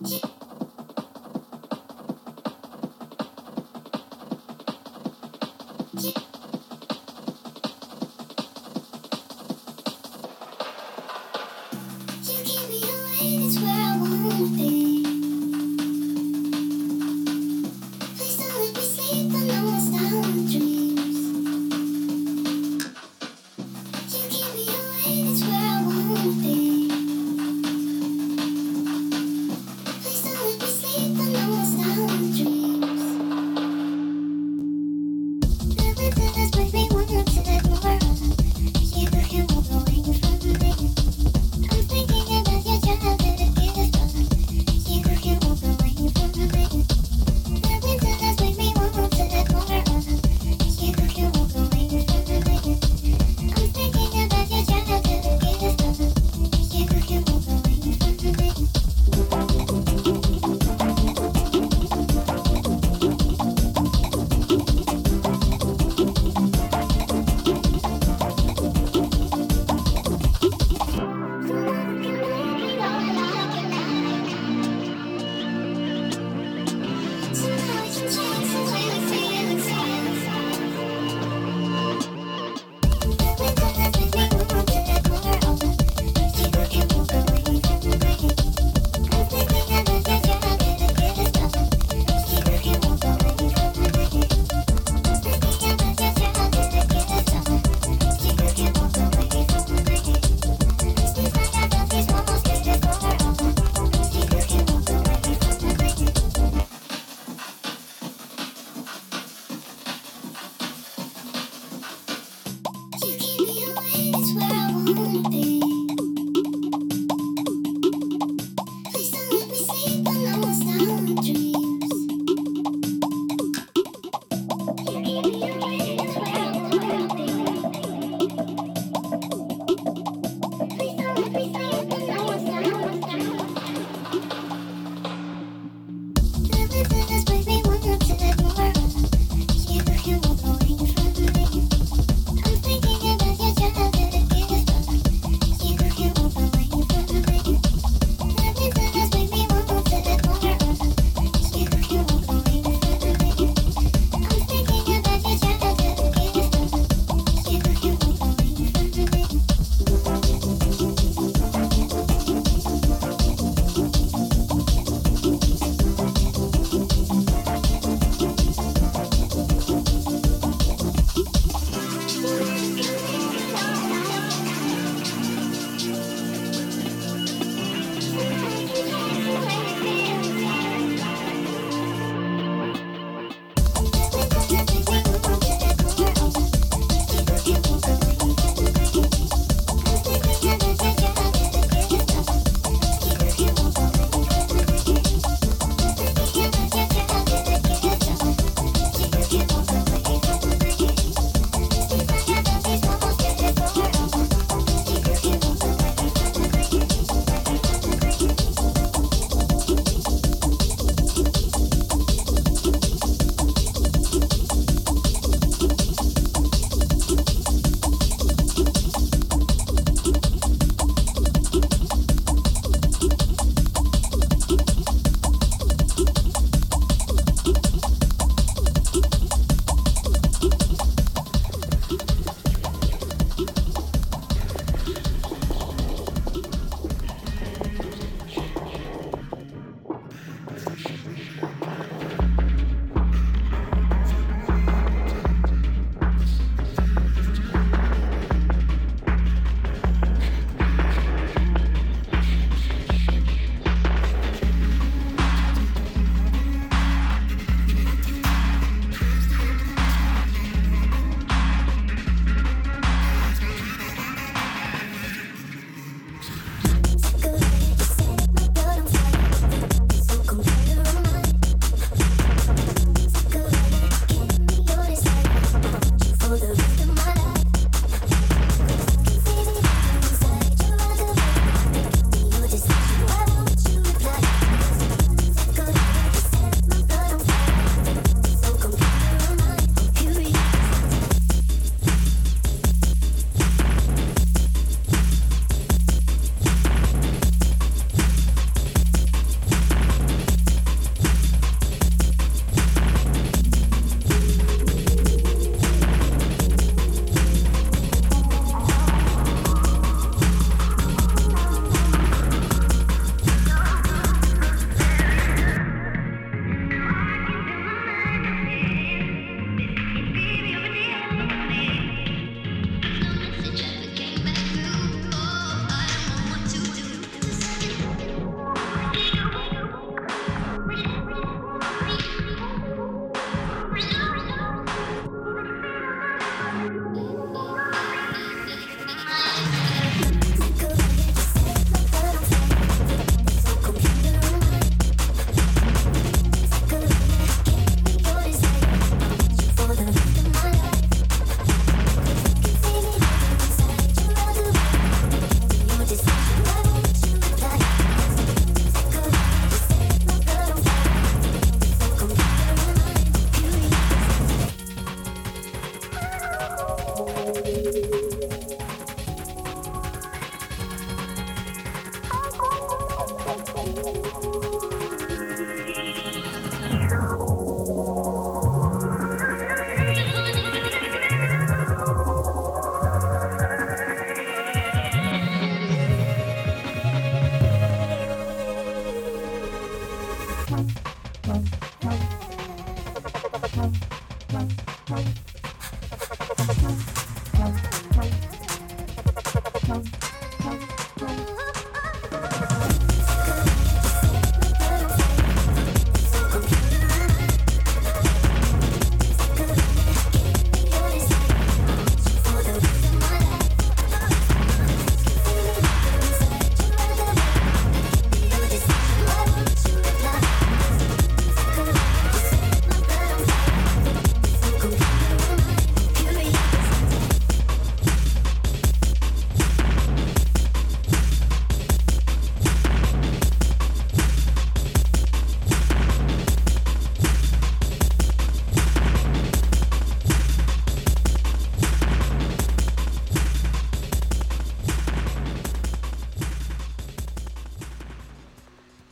you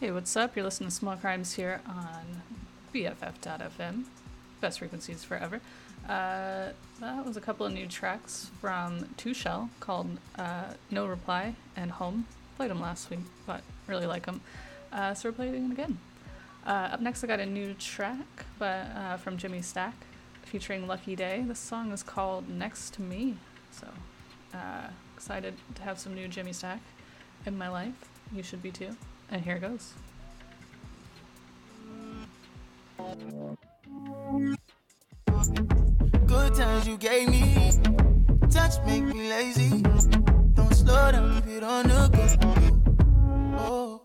Hey, what's up? You're listening to Small Crimes here on BFF.fm. Best frequencies forever. Uh, that was a couple of new tracks from Two Shell called uh, No Reply and Home. Played them last week, but really like them. Uh, so we're playing them again. Uh, up next, I got a new track but, uh, from Jim-E Stack featuring Lucky Daye. The song is called Next to Me. So uh, excited to have some new Jim-E Stack in my life. You should be too. And here it goes. Good times you gave me, touch make me lazy. Don't slow down, keep oh. it on the go. Oh,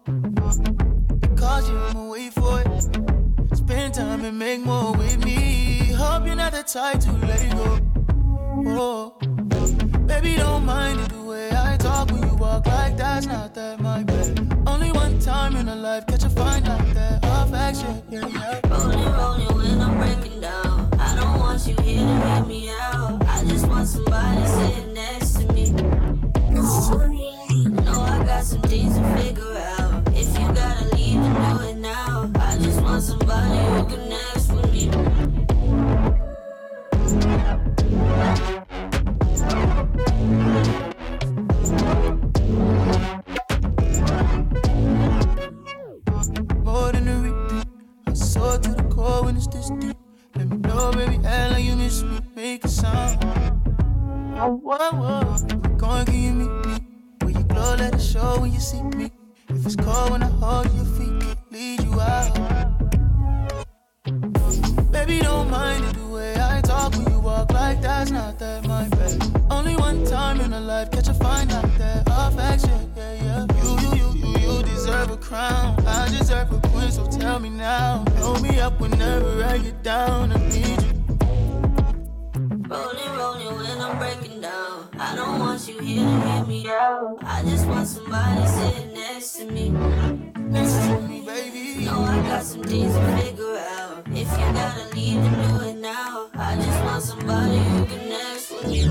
cause you, for it. Spend time and make more with me. Hope you're not the type to let it go. Oh, baby, don't mind Talk when you walk like that's not that my bad. Only one time in a life, catch a fine like that. Off action, yeah, yeah. Rolling, rolling when I'm breaking down. I don't want you here to hear me out. I just want somebody sitting next to me. Know I got some things to figure out. If you gotta leave, then do it now. I just want somebody who connects can you let it show when you see me. If it's cold when I lead you out. Baby, don't mind it the way I talk when you walk like that's not that my bad. Only one time in a life, catch a fine like that. Off action, yeah, yeah. You, you, you, you, you deserve a crown. I deserve a queen, so tell me now. Hold me up whenever I get down. I need you. Rolling, rolling when I'm breaking down. I don't want you here to hear me out. I just want somebody sitting next to me. Next to me, baby. Know I got some things to figure out. If you gotta leave, then do it now. I just want somebody who connects with me.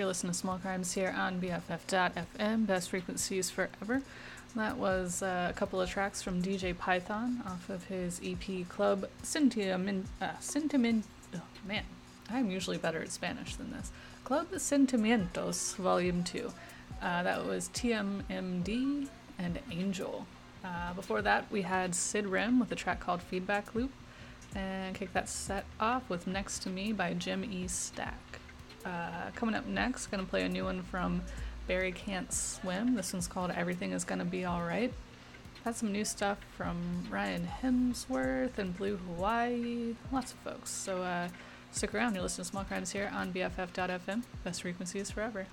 You're listening to Small Crimes here on BFF.FM, best frequencies forever. That was uh, a couple of tracks from DJ Python off of his EP Club Sentiment. Uh. Oh, man, I'm usually better at Spanish than this. Club Sentimientos, Volume 2. Uh, that was TMMD and Angel. Uh, before that, we had Cid Rim with a track called Feedback Loop. And kick that set off with Next to Me by Jim E. Stack. Uh, coming up next, gonna play a new one from Barry Can't Swim. This one's called Everything Is Gonna Be Alright. Had some new stuff from Ryan Hemsworth and Blue Hawaii, lots of folks. So uh, stick around, you're listening to Small Crimes here on BFF.FM. Best frequencies forever.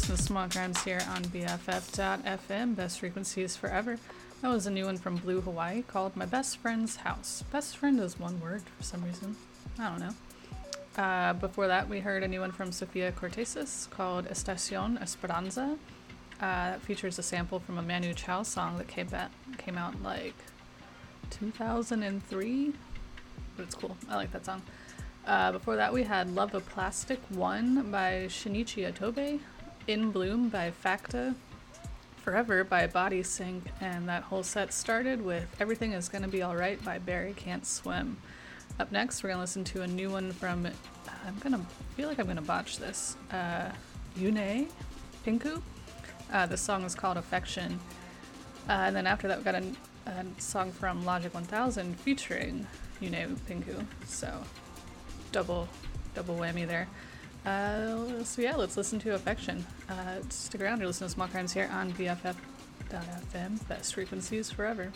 Listening to Small Crimes here on BFF.FM, best frequencies forever. That was a new one from Blue Hawaii called My Best Friend's House. Best friend is one word for some reason. I don't know. Uh, before that, we heard a new one from Sofia Kourtesis called Estacion Esperanza. Uh, that features a sample from a Manu Chao song that came, back, came out like 2003. But it's cool. I like that song. Uh, before that, we had Love of Plastic 1 by Shinichi Atobe, In Bloom by Facta, Forever by Bodysync, and that whole set started with Everything Is Gonna Be Alright by Barry Can't Swim. Up next, we're gonna listen to a new one from, I'm gonna feel like I'm gonna botch this, uh, Yune Pinku. Uh, the song is called Affection. Uh, and then after that, we've got a, a song from Logic 1000 featuring Yune Pinku. So double double whammy there. Uh, so yeah, let's listen to Affection. Uh, stick around. You're listening to Small Crimes here on BFF.FM. Best frequencies forever.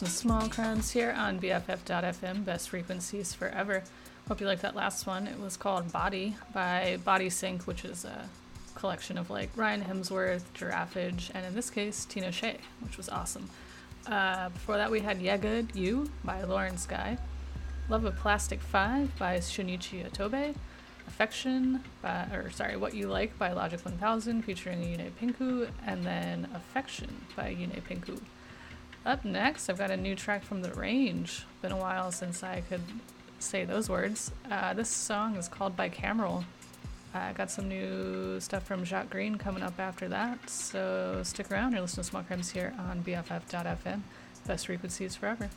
To Small Crimes here on BFF.FM, Best Frequencies Forever. Hope you liked that last one. It was called Body by Bodysync, which is a collection of like Ryan Hemsworth, Giraffage, and in this case, Tinashe, which was awesome. Uh, before that, we had Yeah Good You by Lauren Sky, Love of Plastic 5 by Shinichi Atobe, Affection by, or sorry, What You Like by Logic 1000 featuring Yune Pinku, and then Affection by Yune Pinku. Up next, I've got a new track from The Range. Been a while since I could say those words. Uh, this song is called Bicameral. I uh, got some new stuff from Jacques Greene coming up after that, so stick around. You're listening to Small Crimes here on BFF.FM. Best frequencies forever.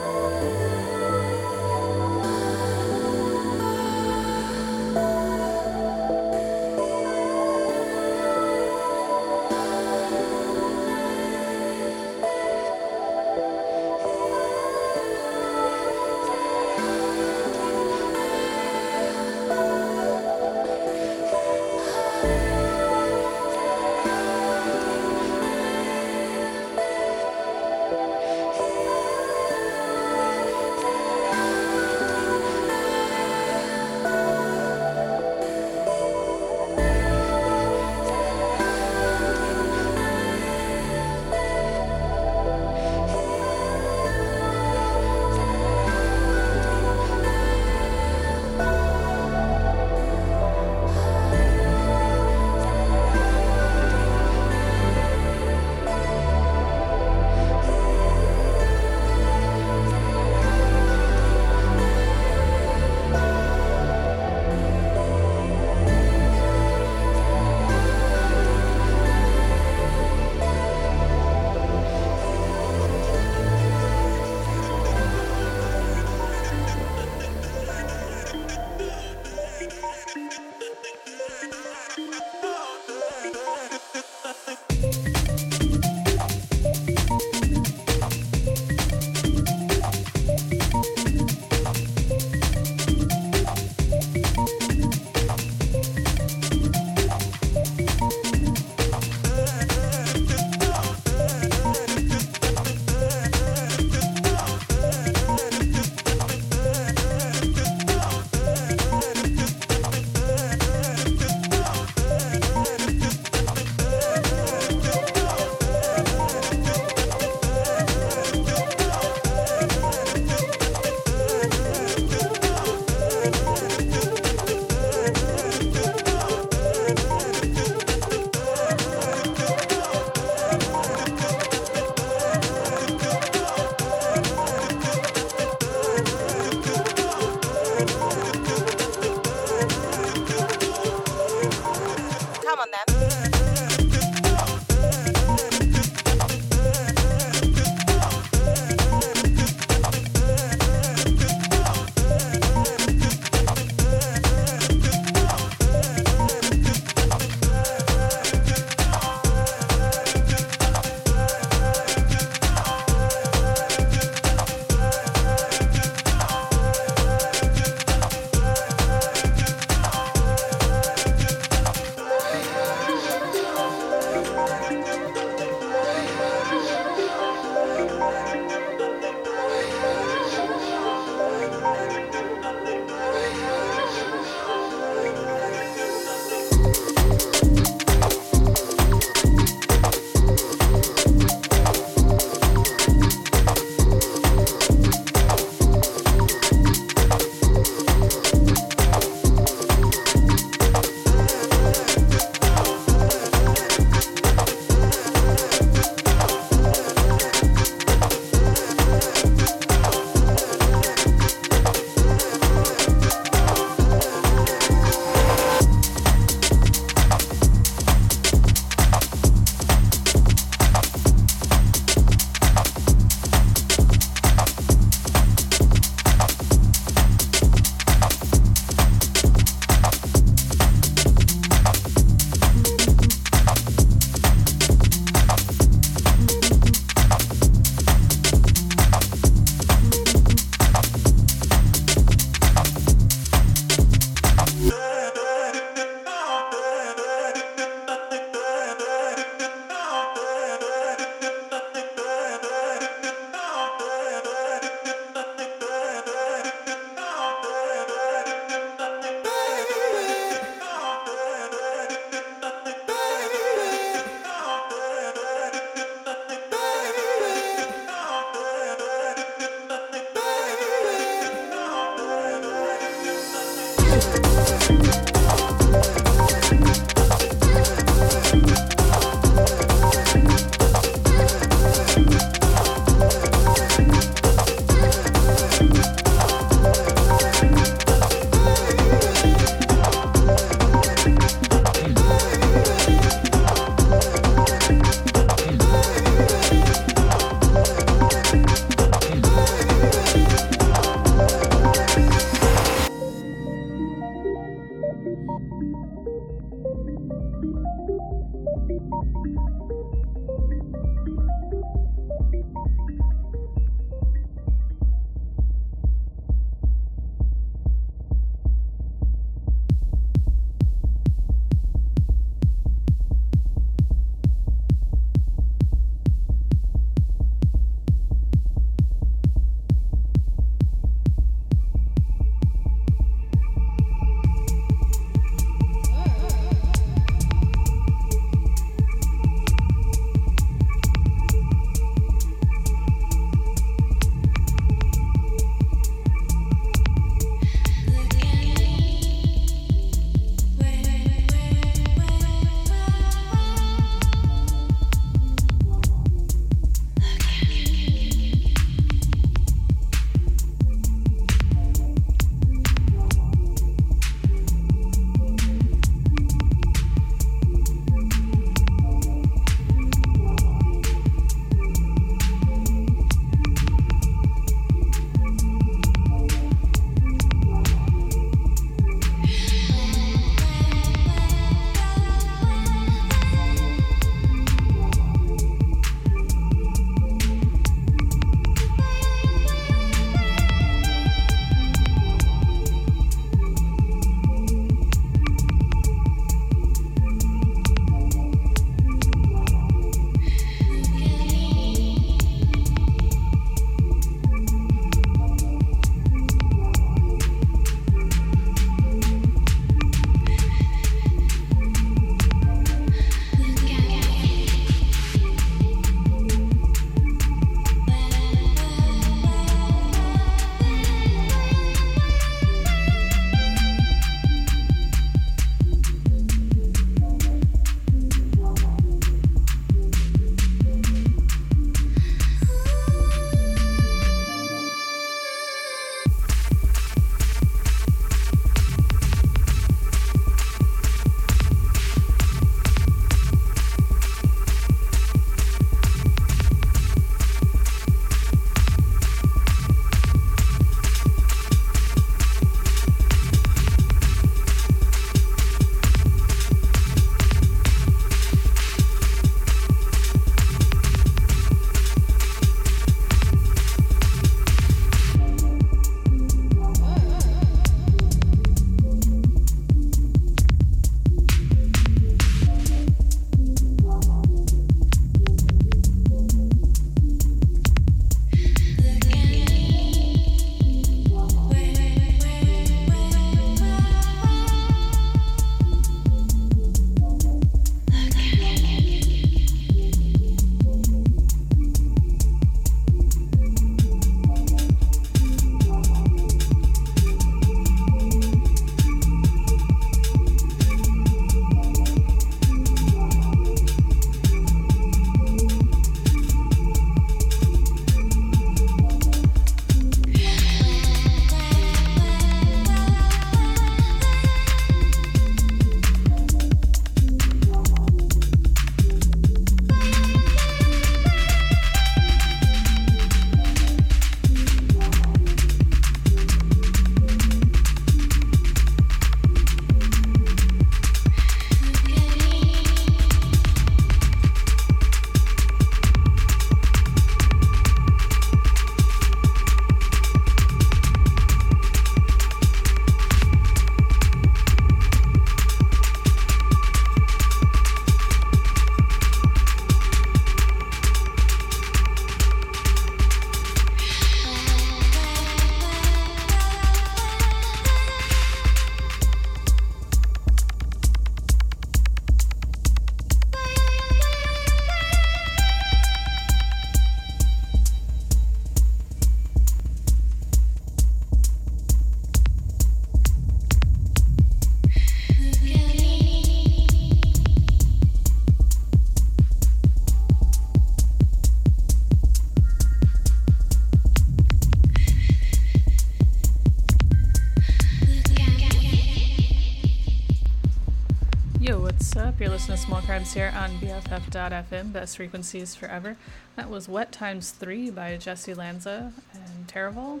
Here on BFF.FM, best frequencies forever. That was Wet Times 3 by Jessy Lanza and Terrible.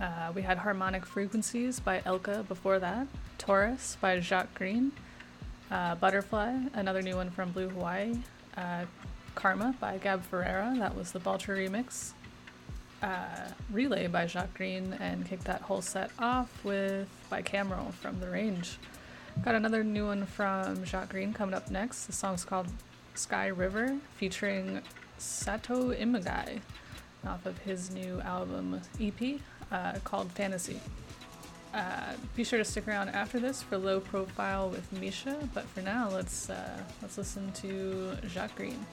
Uh, we had Harmonic Frequencies by Elka before that, Taurus by Jacques Greene, uh, Butterfly, another new one from Blue Hawaii, uh, Karma by Gab Ferreira, that was the Balter remix, uh, Relay by Jacques Greene, and kicked that whole set off with by Bicameral from The Range. Got another new one from Jacques Greene coming up next. The song's called Sky River, featuring Sato Imagai off of his new album EP uh, called Fantasy. Uh, be sure to stick around after this for low profile with Misha, but for now, let's uh, let's listen to Jacques Greene.